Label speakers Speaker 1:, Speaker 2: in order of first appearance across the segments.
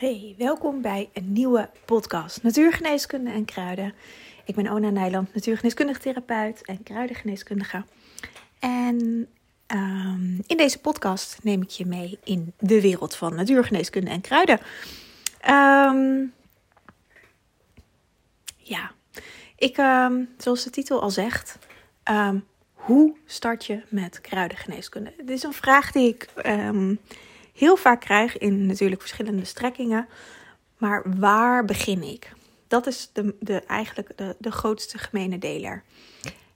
Speaker 1: Hey, welkom bij een nieuwe podcast Natuurgeneeskunde en Kruiden. Ik ben Ona Nijland, natuurgeneeskundige therapeut en kruidengeneeskundige. En ehm, in deze podcast neem ik je mee in de wereld van natuurgeneeskunde en kruiden. Ehm, ja, ik, um, zoals de titel al zegt, hoe start je met kruidengeneeskunde? Dit is een vraag die ik heel vaak krijg in natuurlijk verschillende strekkingen. Maar waar begin ik? Dat is de, de, eigenlijk de, de grootste gemene deler.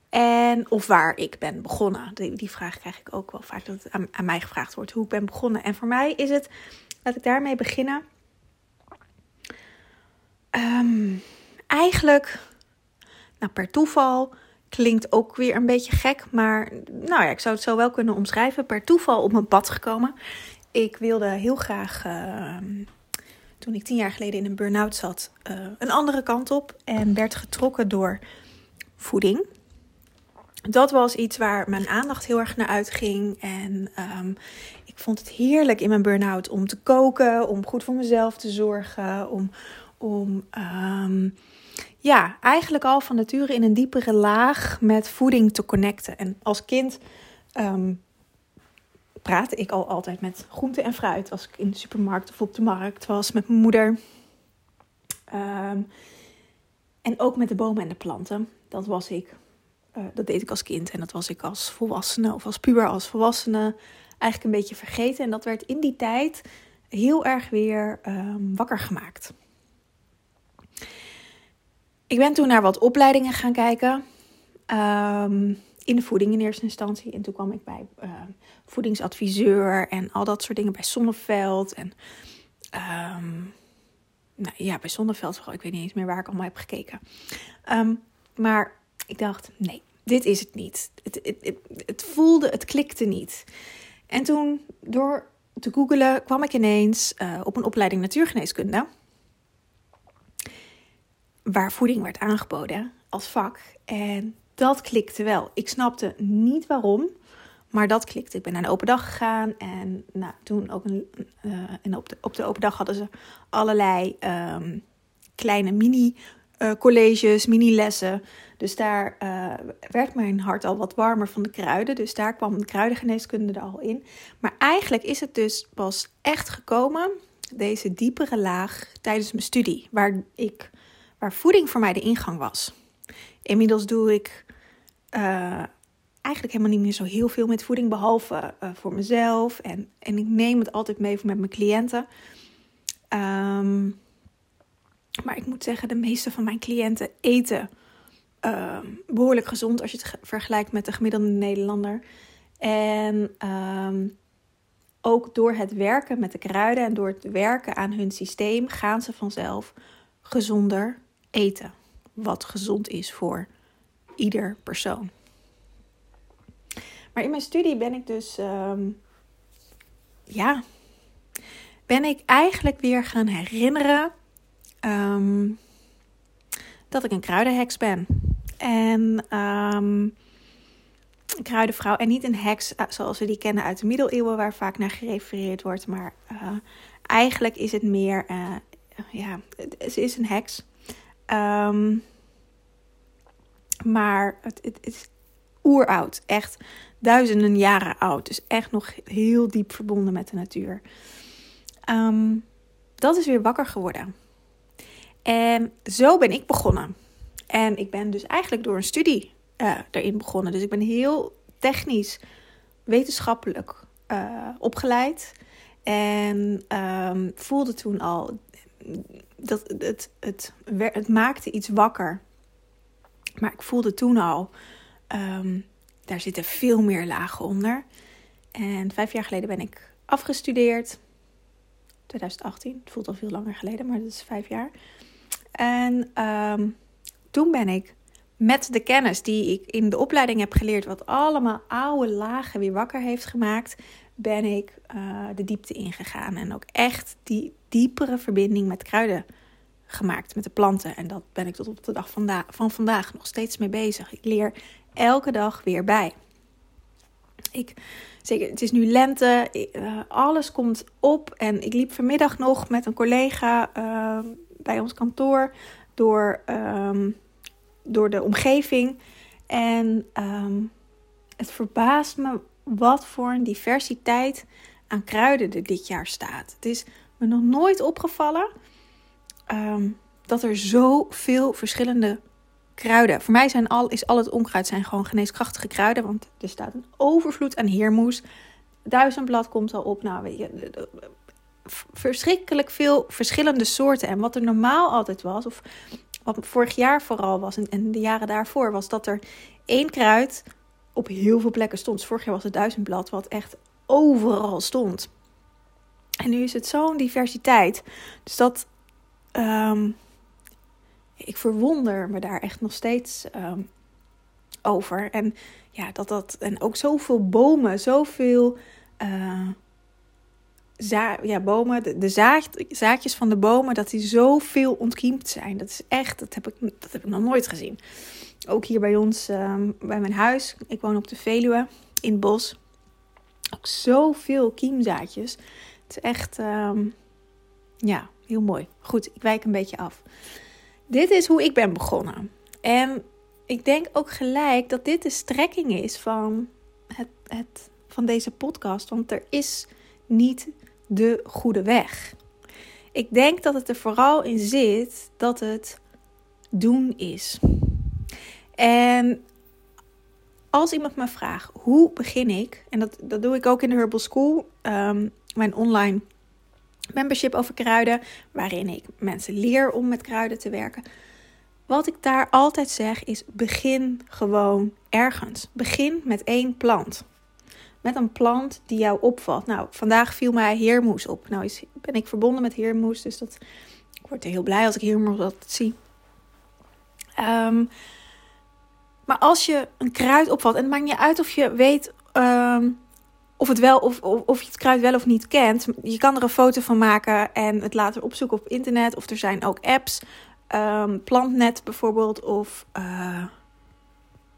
Speaker 1: En of waar ik ben begonnen. Die, vraag krijg ik ook wel vaak dat het aan, aan mij gevraagd wordt. Hoe ik ben begonnen. En voor mij is het, laat ik daarmee beginnen. Ehm, eigenlijk, nou per toeval, klinkt ook weer een beetje gek. Maar nou ja, ik zou het zo wel kunnen omschrijven. Per toeval op mijn pad gekomen ik wilde heel graag, ehm, toen ik tien jaar geleden in een burn-out zat, uh, een andere kant op. En werd getrokken door voeding. Dat was iets waar mijn aandacht heel erg naar uitging. En um, ik vond het heerlijk in mijn burn-out om te koken, om goed voor mezelf te zorgen, om, om um, ja, eigenlijk al van nature in een diepere laag met voeding te connecten. En als kind praatte ik al altijd met groente en fruit als ik in de supermarkt of op de markt was met mijn moeder. Ehm, en ook met de bomen en de planten. Dat was ik. Uh, dat deed ik als kind en dat was ik als volwassene of als puber als volwassene eigenlijk een beetje vergeten. En dat werd in die tijd heel erg weer um, wakker gemaakt. Ik ben toen naar wat opleidingen gaan kijken. Um, in de voeding in eerste instantie. En toen kwam ik bij uh, voedingsadviseur en al dat soort dingen bij Zonneveld. En um, nou, ja, bij Zonneveld, ik weet niet eens meer waar ik allemaal heb gekeken. Um, maar ik dacht, nee, dit is het niet. Het, het, het, het, voelde, het klikte niet. En toen, door te googelen, kwam ik ineens uh, op een opleiding natuurgeneeskunde. Waar voeding werd aangeboden als vak. En dat klikte wel. Ik snapte niet waarom, maar dat klikte. Ik ben naar een open dag gegaan en nou, toen ook een, en op, de, op de open dag hadden ze allerlei um, kleine mini-colleges, uh, mini-lessen. Dus daar uh, werd mijn hart al wat warmer van de kruiden. Dus daar kwam de kruidengeneeskunde er al in. Maar eigenlijk is het dus pas echt gekomen, deze diepere laag, tijdens mijn studie. Waar, ik, waar voeding voor mij de ingang was. Inmiddels doe ik uh, eigenlijk helemaal niet meer zo heel veel met voeding, behalve uh, voor mezelf. En, en ik neem het altijd mee met mijn cliënten. Um, maar ik moet zeggen, de meeste van mijn cliënten eten uh, behoorlijk gezond als je het vergelijkt met de gemiddelde Nederlander. En um, ook door het werken met de kruiden en door het werken aan hun systeem gaan ze vanzelf gezonder eten. Wat gezond is voor ieder persoon. Maar in mijn studie ben ik dus, um, ja, ben ik eigenlijk weer gaan herinneren um, dat ik een kruidenheks ben. En um, een kruidenvrouw. En niet een heks eh, zoals we die kennen uit de middeleeuwen, waar vaak naar gerefereerd wordt. Maar uh, eigenlijk is het meer, uh, ja, ze is een heks. Um, maar het, het, is oeroud. Echt duizenden jaren oud. Dus echt nog heel diep verbonden met de natuur. Um, dat is weer wakker geworden. En zo ben ik begonnen. En ik ben dus eigenlijk door een studie uh, erin begonnen. Dus ik ben heel technisch, wetenschappelijk uh, opgeleid. En um, voelde toen al dat het, het, het, het maakte iets wakker maar ik voelde toen al, um, daar zitten veel meer lagen onder. En vijf jaar geleden ben ik afgestudeerd. 2018, het voelt al veel langer geleden, maar dat is vijf jaar. En um, toen ben ik met de kennis die ik in de opleiding heb geleerd, wat allemaal oude lagen weer wakker heeft gemaakt, ben ik uh, de diepte ingegaan. En ook echt die diepere verbinding met kruiden gemaakt met de planten. En dat ben ik tot op de dag van vandaag nog steeds mee bezig. Ik leer elke dag weer bij. Ik, zeker, het is nu lente, uh, alles komt op. En ik liep vanmiddag nog met een collega uh, bij ons kantoor door, um, door de omgeving. En um, het verbaast me wat voor een diversiteit aan kruiden er dit jaar staat. Het is me nog nooit opgevallen um, dat er zoveel verschillende kruiden. Voor mij zijn al, is al het onkruid zijn gewoon geneeskrachtige kruiden. Want er staat een overvloed aan heermoes. Duizendblad komt al op. Nou, je, verschrikkelijk veel verschillende soorten. En wat er normaal altijd was, of wat vorig jaar vooral was en, en de jaren daarvoor, was dat er één kruid op heel veel plekken stond. Dus vorig jaar was het duizendblad, wat echt overal stond. En nu is het zo'n diversiteit. Dus dat. Um, ik verwonder me daar echt nog steeds um, over. En ja, dat dat. En ook zoveel bomen, zoveel. Uh, za ja, bomen, de, de zaad, zaadjes van de bomen, dat die zoveel ontkiemd zijn. Dat is echt, dat heb ik, dat heb ik nog nooit gezien. Ook hier bij ons, um, bij mijn huis. Ik woon op de Veluwe, in het bos. Ook zoveel kiemzaadjes. Het is echt, ja, heel mooi. Goed, ik wijk een beetje af. Dit is hoe ik ben begonnen. En ik denk ook gelijk dat dit de strekking is van, het, het, van deze podcast. Want er is niet de goede weg. Ik denk dat het er vooral in zit dat het doen is. En als iemand me vraagt, hoe begin ik? En dat, dat doe ik ook in de Herbal School, um, mijn online membership over kruiden, waarin ik mensen leer om met kruiden te werken. Wat ik daar altijd zeg is: begin gewoon ergens. Begin met één plant. Met een plant die jou opvalt. Nou, vandaag viel mij heermoes op. Nou is, ben ik verbonden met heermoes, dus dat, ik word heel blij als ik heermoes altijd zie. Um, maar als je een kruid opvalt, en het maakt niet uit of je weet um, of, het wel, of, of, je het kruid wel of niet kent. Je kan er een foto van maken en het laten opzoeken op internet. Of er zijn ook apps, um, Plantnet bijvoorbeeld, of uh,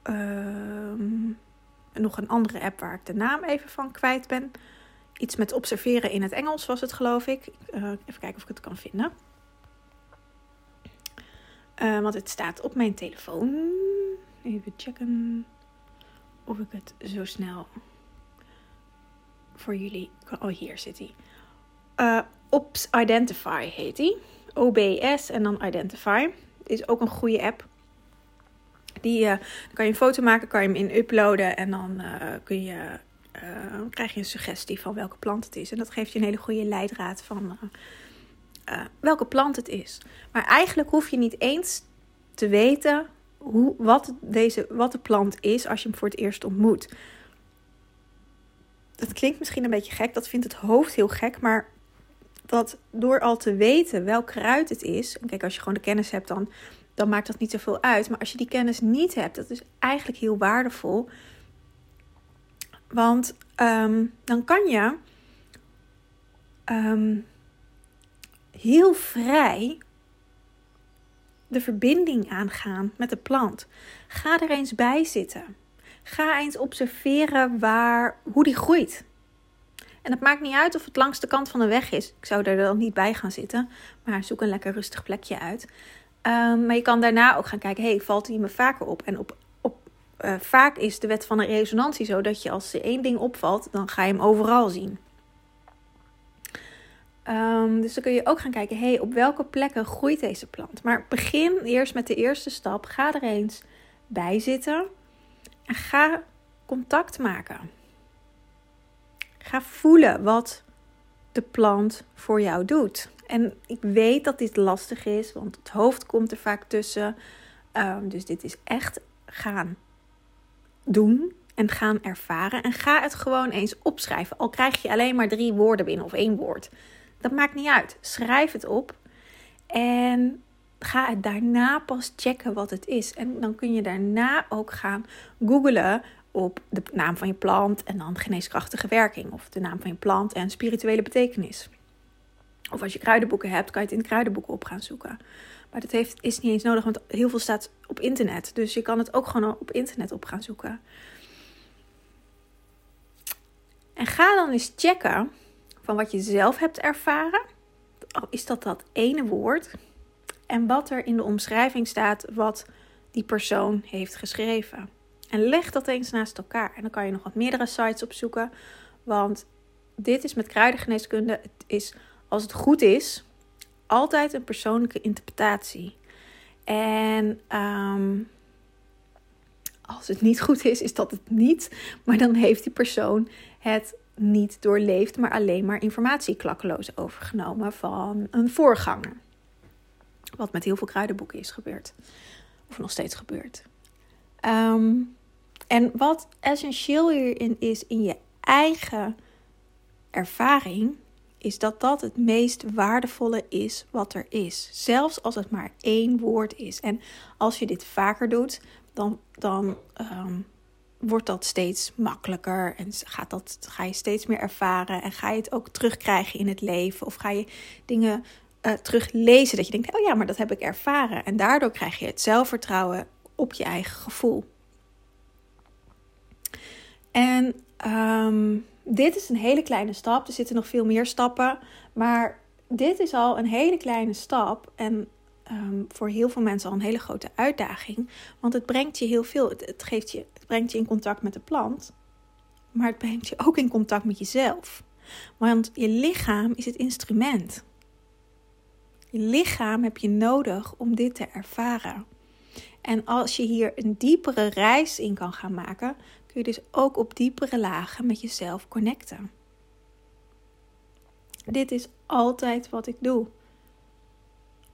Speaker 1: um, nog een andere app waar ik de naam even van kwijt ben. Iets met observeren in het Engels was het, geloof ik. Uh, even kijken of ik het kan vinden. Uh, want het staat op mijn telefoon. Even checken of ik het zo snel voor jullie. Oh, hier zit hij. Uh, Ops Identify heet hij. OBS en dan Identify. Is ook een goede app. Die uh, kan je een foto maken, kan je hem in uploaden en dan uh, kun je, krijg je een suggestie van welke plant het is. En dat geeft je een hele goede leidraad van welke plant het is. Maar eigenlijk hoef je niet eens te weten hoe, wat, deze, wat de plant is als je hem voor het eerst ontmoet. Dat klinkt misschien een beetje gek, dat vindt het hoofd heel gek, maar dat door al te weten welk kruid het is, en kijk, als je gewoon de kennis hebt, dan, dan maakt dat niet zoveel uit. Maar als je die kennis niet hebt, dat is eigenlijk heel waardevol. Want um, dan kan je um, heel vrij de verbinding aangaan met de plant. Ga er eens bij zitten. Ga eens observeren waar, hoe die groeit. En het maakt niet uit of het langs de kant van de weg is. Ik zou er dan niet bij gaan zitten, maar zoek een lekker rustig plekje uit. Um, maar je kan daarna ook gaan kijken, hey, valt die me vaker op? En op, op, uh, vaak is de wet van de resonantie zo dat je als er één ding opvalt, dan ga je hem overal zien. Um, dus dan kun je ook gaan kijken, hey, op welke plekken groeit deze plant? Maar begin eerst met de eerste stap. Ga er eens bij zitten en ga contact maken. Ga voelen wat de plant voor jou doet. En ik weet dat dit lastig is, want het hoofd komt er vaak tussen. Um, dus dit is echt gaan doen en gaan ervaren. En ga het gewoon eens opschrijven. Al krijg je alleen maar drie woorden binnen of één woord. Dat maakt niet uit. Schrijf het op. En ga het daarna pas checken wat het is. En dan kun je daarna ook gaan googlen op de naam van je plant en dan geneeskrachtige werking. Of de naam van je plant en spirituele betekenis. Of als je kruidenboeken hebt, kan je het in kruidenboeken op gaan zoeken. Maar dat heeft, is niet eens nodig, want heel veel staat op internet. Dus je kan het ook gewoon op internet op gaan zoeken. En ga dan eens checken van wat je zelf hebt ervaren. Is dat dat ene woord? En wat er in de omschrijving staat wat die persoon heeft geschreven. En leg dat eens naast elkaar. En dan kan je nog wat meerdere sites opzoeken. Want dit is met kruidengeneeskunde. Het is, als het goed is, altijd een persoonlijke interpretatie. En ehm, als het niet goed is, is dat het niet. Maar dan heeft die persoon het niet doorleefd, maar alleen maar informatie klakkeloos overgenomen van een voorganger. Wat met heel veel kruidenboeken is gebeurd. Of nog steeds gebeurt. Ehm, en wat essentieel hierin is in je eigen ervaring, is dat dat het meest waardevolle is wat er is. Zelfs als het maar één woord is. En als je dit vaker doet, dan, dan ehm, wordt dat steeds makkelijker. En gaat dat, ga je steeds meer ervaren. En ga je het ook terugkrijgen in het leven. Of ga je dingen uh, teruglezen. Dat je denkt, oh ja, maar dat heb ik ervaren. En daardoor krijg je het zelfvertrouwen op je eigen gevoel. En um, dit is een hele kleine stap. Er zitten nog veel meer stappen. Maar dit is al een hele kleine stap. En um, voor heel veel mensen al een hele grote uitdaging. Want het brengt je heel veel. Het, het, geeft je, het brengt je in contact met de plant. Maar het brengt je ook in contact met jezelf. Want je lichaam is het instrument. Je lichaam heb je nodig om dit te ervaren. En als je hier een diepere reis in kan gaan maken, kun je dus ook op diepere lagen met jezelf connecten. Dit is altijd wat ik doe.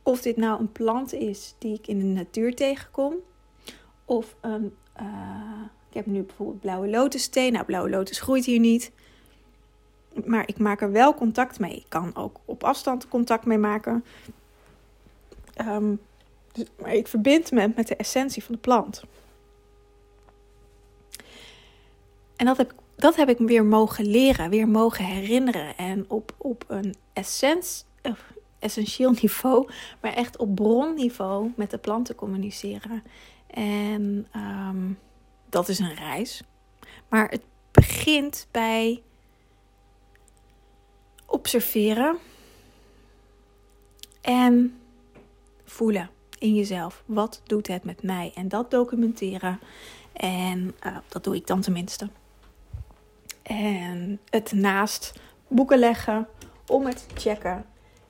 Speaker 1: Of dit nou een plant is die ik in de natuur tegenkom, of. Uh, ik heb nu bijvoorbeeld blauwe lotussteen. Nou, blauwe lotus groeit hier niet. Maar ik maak er wel contact mee. Ik kan ook op afstand contact mee maken. Um, dus, maar ik verbind me met de essentie van de plant. En dat heb, dat heb ik weer mogen leren, weer mogen herinneren. En op, op een essens, essentieel niveau, maar echt op bronniveau met de planten communiceren. En um, dat is een reis. Maar het begint bij observeren en voelen in jezelf. Wat doet het met mij? En dat documenteren. En uh, dat doe ik dan tenminste. En het naast boeken leggen om het te checken.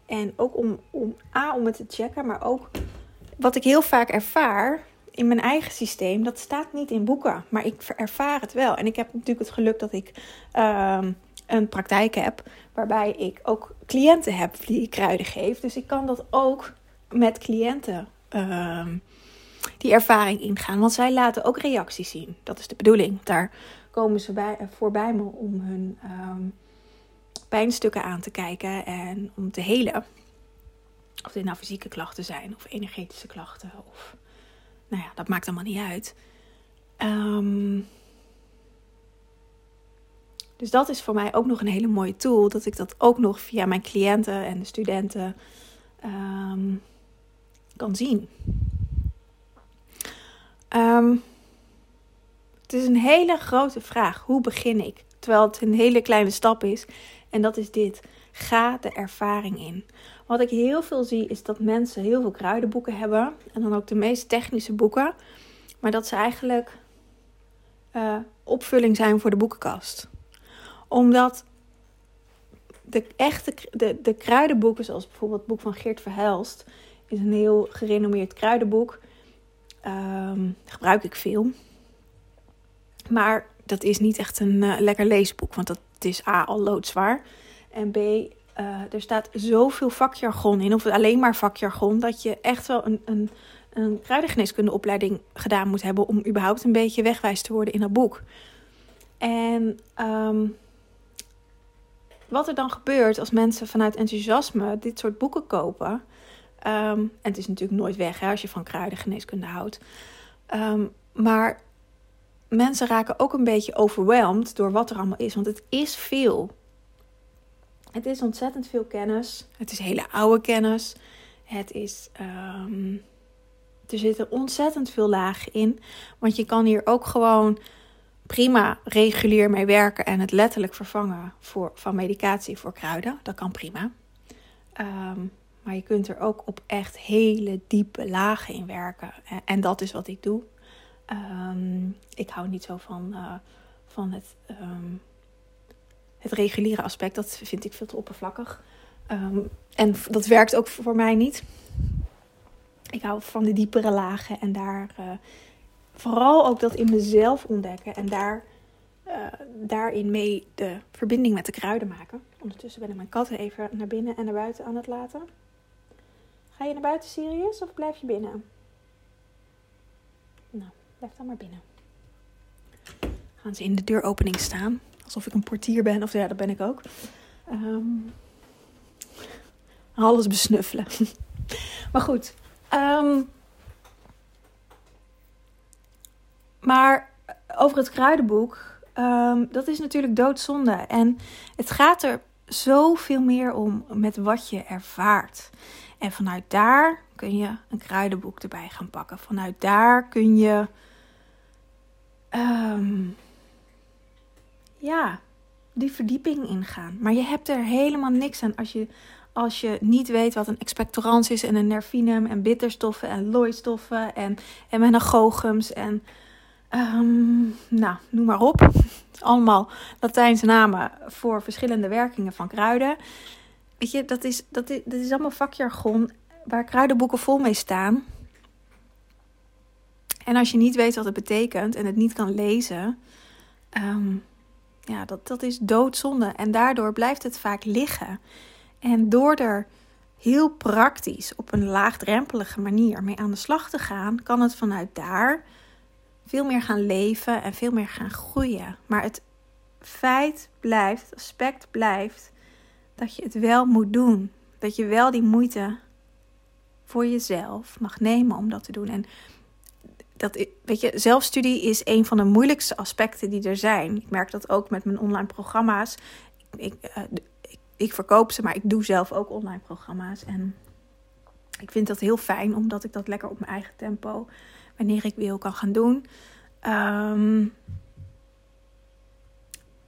Speaker 1: En ook om, om A, om het te checken, maar ook wat ik heel vaak ervaar in mijn eigen systeem, dat staat niet in boeken, maar ik ervaar het wel. En ik heb natuurlijk het geluk dat ik uh, een praktijk heb waarbij ik ook cliënten heb die ik kruiden geef. Dus ik kan dat ook met cliënten uh, die ervaring ingaan. Want zij laten ook reacties zien. Dat is de bedoeling. Daar komen ze bij, voorbij me om hun um, pijnstukken aan te kijken en om te helen. Of dit nou fysieke klachten zijn of energetische klachten. Of, nou ja, dat maakt allemaal niet uit. Um, dus dat is voor mij ook nog een hele mooie tool. Dat ik dat ook nog via mijn cliënten en de studenten um, kan zien. Um, het is een hele grote vraag. Hoe begin ik? Terwijl het een hele kleine stap is. En dat is dit. Ga de ervaring in. Wat ik heel veel zie is dat mensen heel veel kruidenboeken hebben. En dan ook de meest technische boeken. Maar dat ze eigenlijk uh, opvulling zijn voor de boekenkast. Omdat de echte de, de kruidenboeken, zoals bijvoorbeeld het boek van Geert Verhelst, is een heel gerenommeerd kruidenboek. Um, gebruik ik veel. Maar dat is niet echt een uh, lekker leesboek, want dat is A al loodzwaar. En B, uh, er staat zoveel vakjargon in, of alleen maar vakjargon, dat je echt wel een, een, een kruidengeneeskundeopleiding gedaan moet hebben om überhaupt een beetje wegwijs te worden in dat boek. En um, wat er dan gebeurt als mensen vanuit enthousiasme dit soort boeken kopen. Um, en het is natuurlijk nooit weg hè, als je van kruidengeneeskunde houdt. Um, maar mensen raken ook een beetje overweldigd door wat er allemaal is. Want het is veel. Het is ontzettend veel kennis. Het is hele oude kennis. Het is. er zitten ontzettend veel lagen in. Want je kan hier ook gewoon prima regulier mee werken en het letterlijk vervangen voor, van medicatie voor kruiden. Dat kan prima. Ehm, maar je kunt er ook op echt hele diepe lagen in werken. En, dat is wat ik doe. Ehm, ik hou niet zo van, uh, van het, um, het reguliere aspect. Dat vind ik veel te oppervlakkig. en dat werkt ook voor mij niet. Ik hou van de diepere lagen en daar uh, vooral ook dat in mezelf ontdekken en daar, uh, daarin mee de verbinding met de kruiden maken. Ondertussen ben ik mijn katten even naar binnen en naar buiten aan het laten. Ga je naar buiten, Sirius, of blijf je binnen? Nou, blijf dan maar binnen. Gaan ze in de deuropening staan, alsof ik een portier ben, of ja, dat ben ik ook. Um, alles besnuffelen. maar goed. Um, maar over het kruidenboek, um, dat is natuurlijk doodzonde. En het gaat er zoveel meer om met wat je ervaart. En vanuit daar kun je een kruidenboek erbij gaan pakken. Vanuit daar kun je. Um, ja, die verdieping ingaan. Maar je hebt er helemaal niks aan als je, als je niet weet wat een expectorans is en een nervinum en bitterstoffen en looistoffen en, en menagochums en um, nou, noem maar op. Allemaal Latijnse namen voor verschillende werkingen van kruiden. Weet je, dat is, dat is, dat is allemaal vakjargon waar kruidenboeken vol mee staan. En als je niet weet wat het betekent en het niet kan lezen, um, ja, dat, dat is doodzonde. En daardoor blijft het vaak liggen. En door er heel praktisch op een laagdrempelige manier mee aan de slag te gaan, kan het vanuit daar veel meer gaan leven en veel meer gaan groeien. Maar het feit blijft, het aspect blijft, dat je het wel moet doen. Dat je wel die moeite voor jezelf mag nemen om dat te doen. En dat, weet je, zelfstudie is een van de moeilijkste aspecten die er zijn. Ik merk dat ook met mijn online programma's. Ik, uh, ik, ik, verkoop ze, maar ik doe zelf ook online programma's. En ik vind dat heel fijn, omdat ik dat lekker op mijn eigen tempo, wanneer ik wil, kan gaan doen. Um,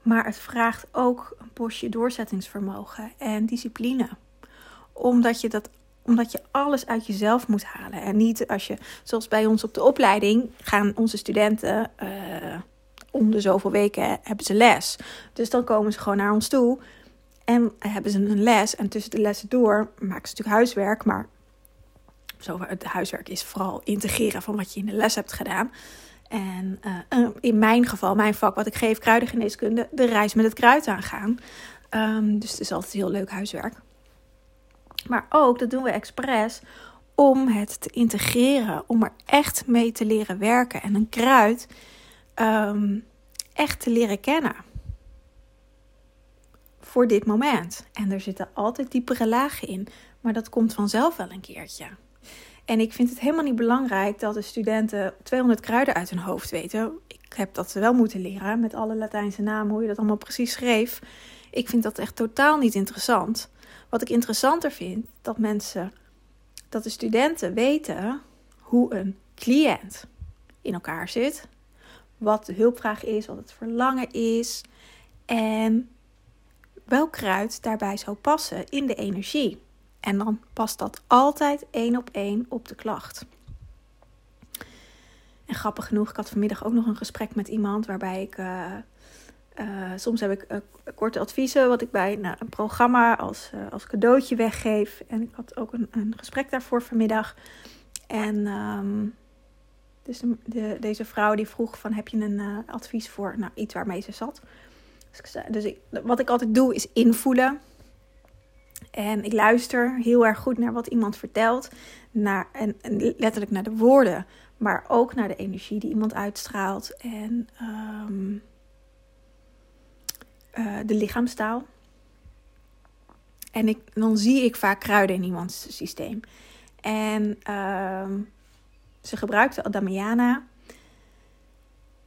Speaker 1: maar het vraagt ook een postje doorzettingsvermogen en discipline. Omdat je, dat, omdat je alles uit jezelf moet halen. En niet als je, zoals bij ons op de opleiding, gaan onze studenten uh, om de zoveel weken hebben ze les. Dus dan komen ze gewoon naar ons toe en hebben ze een les. En tussen de lessen door maken ze natuurlijk huiswerk. Maar zo, het huiswerk is vooral integreren van wat je in de les hebt gedaan. En uh, in mijn geval, mijn vak wat ik geef, kruidengeneeskunde, de reis met het kruid aangaan. Um, dus het is altijd heel leuk huiswerk. Maar ook, dat doen we expres, om het te integreren, om er echt mee te leren werken en een kruid um, echt te leren kennen. Voor dit moment. En er zitten altijd diepere lagen in, maar dat komt vanzelf wel een keertje. En ik vind het helemaal niet belangrijk dat de studenten 200 kruiden uit hun hoofd weten. Ik heb dat wel moeten leren met alle Latijnse namen, hoe je dat allemaal precies schreef. Ik vind dat echt totaal niet interessant. Wat ik interessanter vind, dat mensen, dat de studenten weten hoe een cliënt in elkaar zit. Wat de hulpvraag is, wat het verlangen is. En welk kruid daarbij zou passen in de energie. En dan past dat altijd één op één op de klacht. En grappig genoeg, ik had vanmiddag ook nog een gesprek met iemand waarbij ik. Uh, uh, soms heb ik uh, korte adviezen wat ik bij nou, een programma als, als cadeautje weggeef. En ik had ook een, een gesprek daarvoor vanmiddag. En um, dus de, de, deze vrouw die vroeg van heb je een advies voor nou, iets waarmee ze zat. Dus, dus ik, wat ik altijd doe is invoelen. En ik luister heel erg goed naar wat iemand vertelt. Naar, en, letterlijk naar de woorden. Maar ook naar de energie die iemand uitstraalt. En um, uh, de lichaamstaal. En ik, dan zie ik vaak kruiden in iemands systeem. En uh, ze gebruikte Damiana.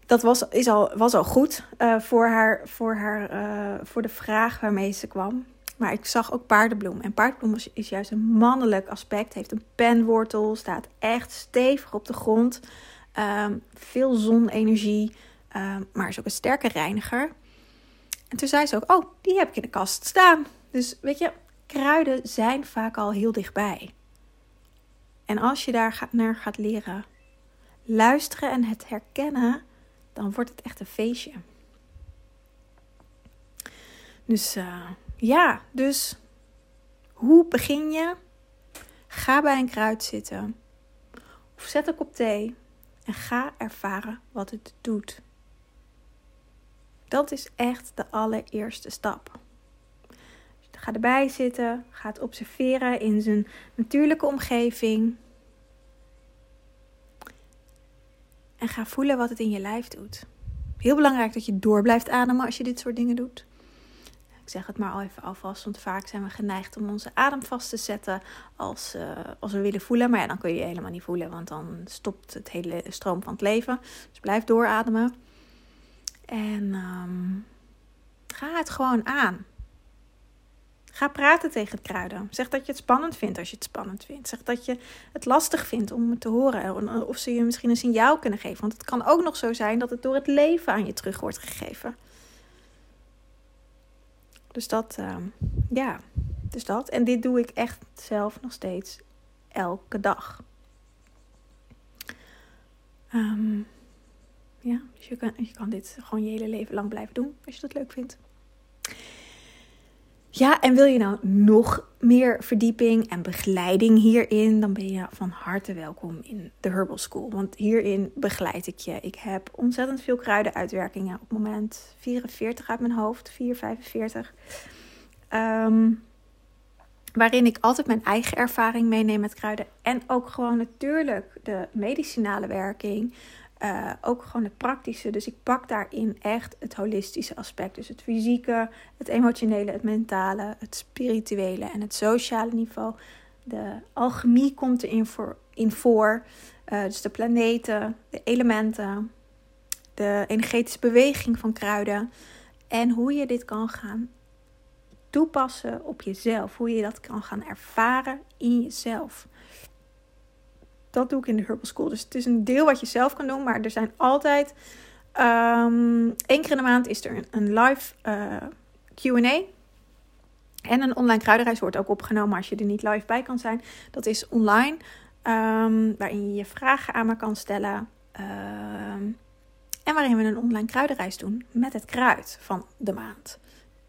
Speaker 1: Dat was, is al, was al goed uh, voor, haar, voor, haar, uh, voor de vraag waarmee ze kwam. Maar ik zag ook paardenbloem. En paardenbloem is, juist een mannelijk aspect. Heeft een penwortel. Staat echt stevig op de grond. Um, veel zonenergie. ehm, maar is ook een sterke reiniger. En toen zei ze ook: Oh, die heb ik in de kast staan. Dus weet je, kruiden zijn vaak al heel dichtbij. En als je daar naar gaat leren luisteren en het herkennen, dan wordt het echt een feestje. Dus uh, ja, dus hoe begin je? Ga bij een kruid zitten. Of zet een kop thee en ga ervaren wat het doet. Dat is echt de allereerste stap. Ga erbij zitten, ga het observeren in zijn natuurlijke omgeving. En ga voelen wat het in je lijf doet. Heel belangrijk dat je door blijft ademen als je dit soort dingen doet. Ik zeg het maar al even alvast, want vaak zijn we geneigd om onze adem vast te zetten als, uh, als we willen voelen. Maar ja, dan kun je helemaal niet voelen, want dan stopt het hele stroom van het leven. Dus blijf doorademen. En um, ga het gewoon aan. Ga praten tegen het kruiden. Zeg dat je het spannend vindt als je het spannend vindt. Zeg dat je het lastig vindt om het te horen. Of ze je misschien een signaal kunnen geven. Want het kan ook nog zo zijn dat het door het leven aan je terug wordt gegeven. Dus dat, ehm, ja, dus dat. En dit doe ik echt zelf nog steeds elke dag. Um, ja, dus je kan, je kan dit gewoon je hele leven lang blijven doen als je dat leuk vindt. Ja, en wil je nou nog meer verdieping en begeleiding hierin, dan ben je van harte welkom in de Herbal School. Want hierin begeleid ik je. Ik heb ontzettend veel kruidenuitwerkingen op het moment 44 uit mijn hoofd, 445. Um, ehm, waarin ik altijd mijn eigen ervaring meeneem met kruiden. En ook gewoon natuurlijk de medicinale werking. Uh, ook gewoon het praktische. Dus ik pak daarin echt het holistische aspect. Dus het fysieke, het emotionele, het mentale, het spirituele en het sociale niveau. De alchemie komt erin voor. In voor. Uh, dus de planeten, de elementen, de energetische beweging van kruiden. En hoe je dit kan gaan toepassen op jezelf. Hoe je dat kan gaan ervaren in jezelf dat doe ik in de Herbal School. Dus het is een deel wat je zelf kan doen. Maar er zijn altijd. Um, één keer in de maand is er een, live eh, QA. En een online kruidenreis wordt ook opgenomen als je er niet live bij kan zijn. Dat is online. Um, waarin je je vragen aan me kan stellen. Um, en waarin we een online kruidenreis doen met het kruid van de maand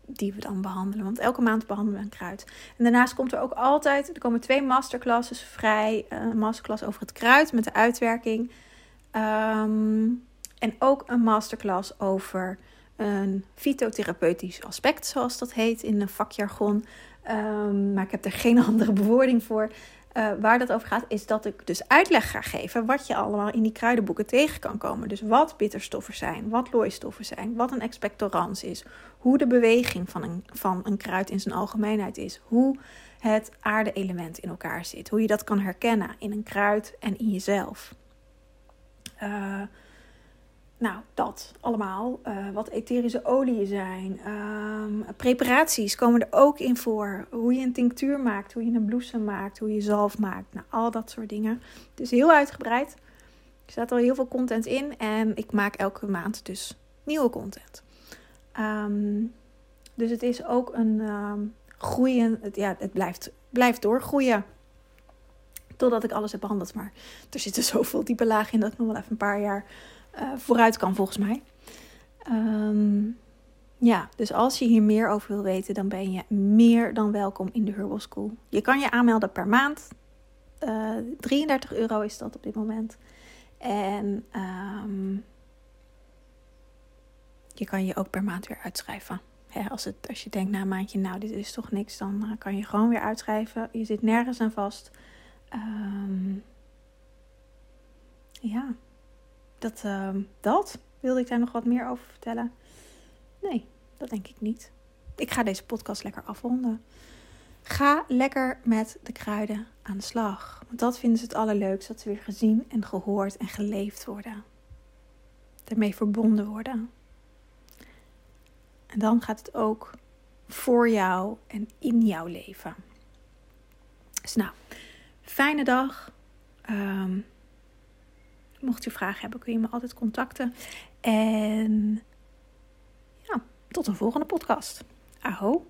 Speaker 1: die we dan behandelen. Want elke maand behandelen we een kruid. En daarnaast komt er ook altijd, er komen twee masterclasses vrij. Een masterclass over het kruid met de uitwerking. Ehm, en ook een masterclass over een fytotherapeutisch aspect, zoals dat heet in een vakjargon. Um, maar ik heb er geen andere bewoording voor. Uh, waar dat over gaat, is dat ik dus uitleg ga geven wat je allemaal in die kruidenboeken tegen kan komen. Dus wat bitterstoffen zijn, wat looistoffen zijn, wat een expectorans is, hoe de beweging van een, van een kruid in zijn algemeenheid is, hoe het aarde-element in elkaar zit, hoe je dat kan herkennen in een kruid en in jezelf. Uh, nou, dat allemaal. Uh, wat etherische oliën zijn. Um, preparaties komen er ook in voor. Hoe je een tinctuur maakt, hoe je een bloesem maakt, hoe je zalf maakt. Nou, al dat soort dingen. Het is heel uitgebreid. Er staat al heel veel content in. En ik maak elke maand dus nieuwe content. Um, dus het is ook een um, groeien. Het, ja, het blijft, blijft doorgroeien. Totdat ik alles heb behandeld. Maar er zitten zoveel diepe lagen in dat ik nog wel even een paar jaar uh, vooruit kan volgens mij. Um, ja, dus als je hier meer over wil weten, dan ben je meer dan welkom in de Herbal School. Je kan je aanmelden per maand. Uh, eh, 33 euro is dat op dit moment. En um, je kan je ook per maand weer uitschrijven. als, het, als je denkt na een maandje, nou dit is toch niks, dan uh, kan je gewoon weer uitschrijven. Je zit nergens aan vast. Um, ja, dat, uh, dat. Wilde ik daar nog wat meer over vertellen? Nee, dat denk ik niet. Ik ga deze podcast lekker afronden. Ga lekker met de kruiden aan de slag. Want dat vinden ze het allerleukst. Dat ze weer gezien en gehoord en geleefd worden. Ermee verbonden worden. En dan gaat het ook voor jou en in jouw leven. Dus nou, fijne dag. Um, Mocht je vragen hebben, kun je me altijd contacten. En ja, tot een volgende podcast. Aho.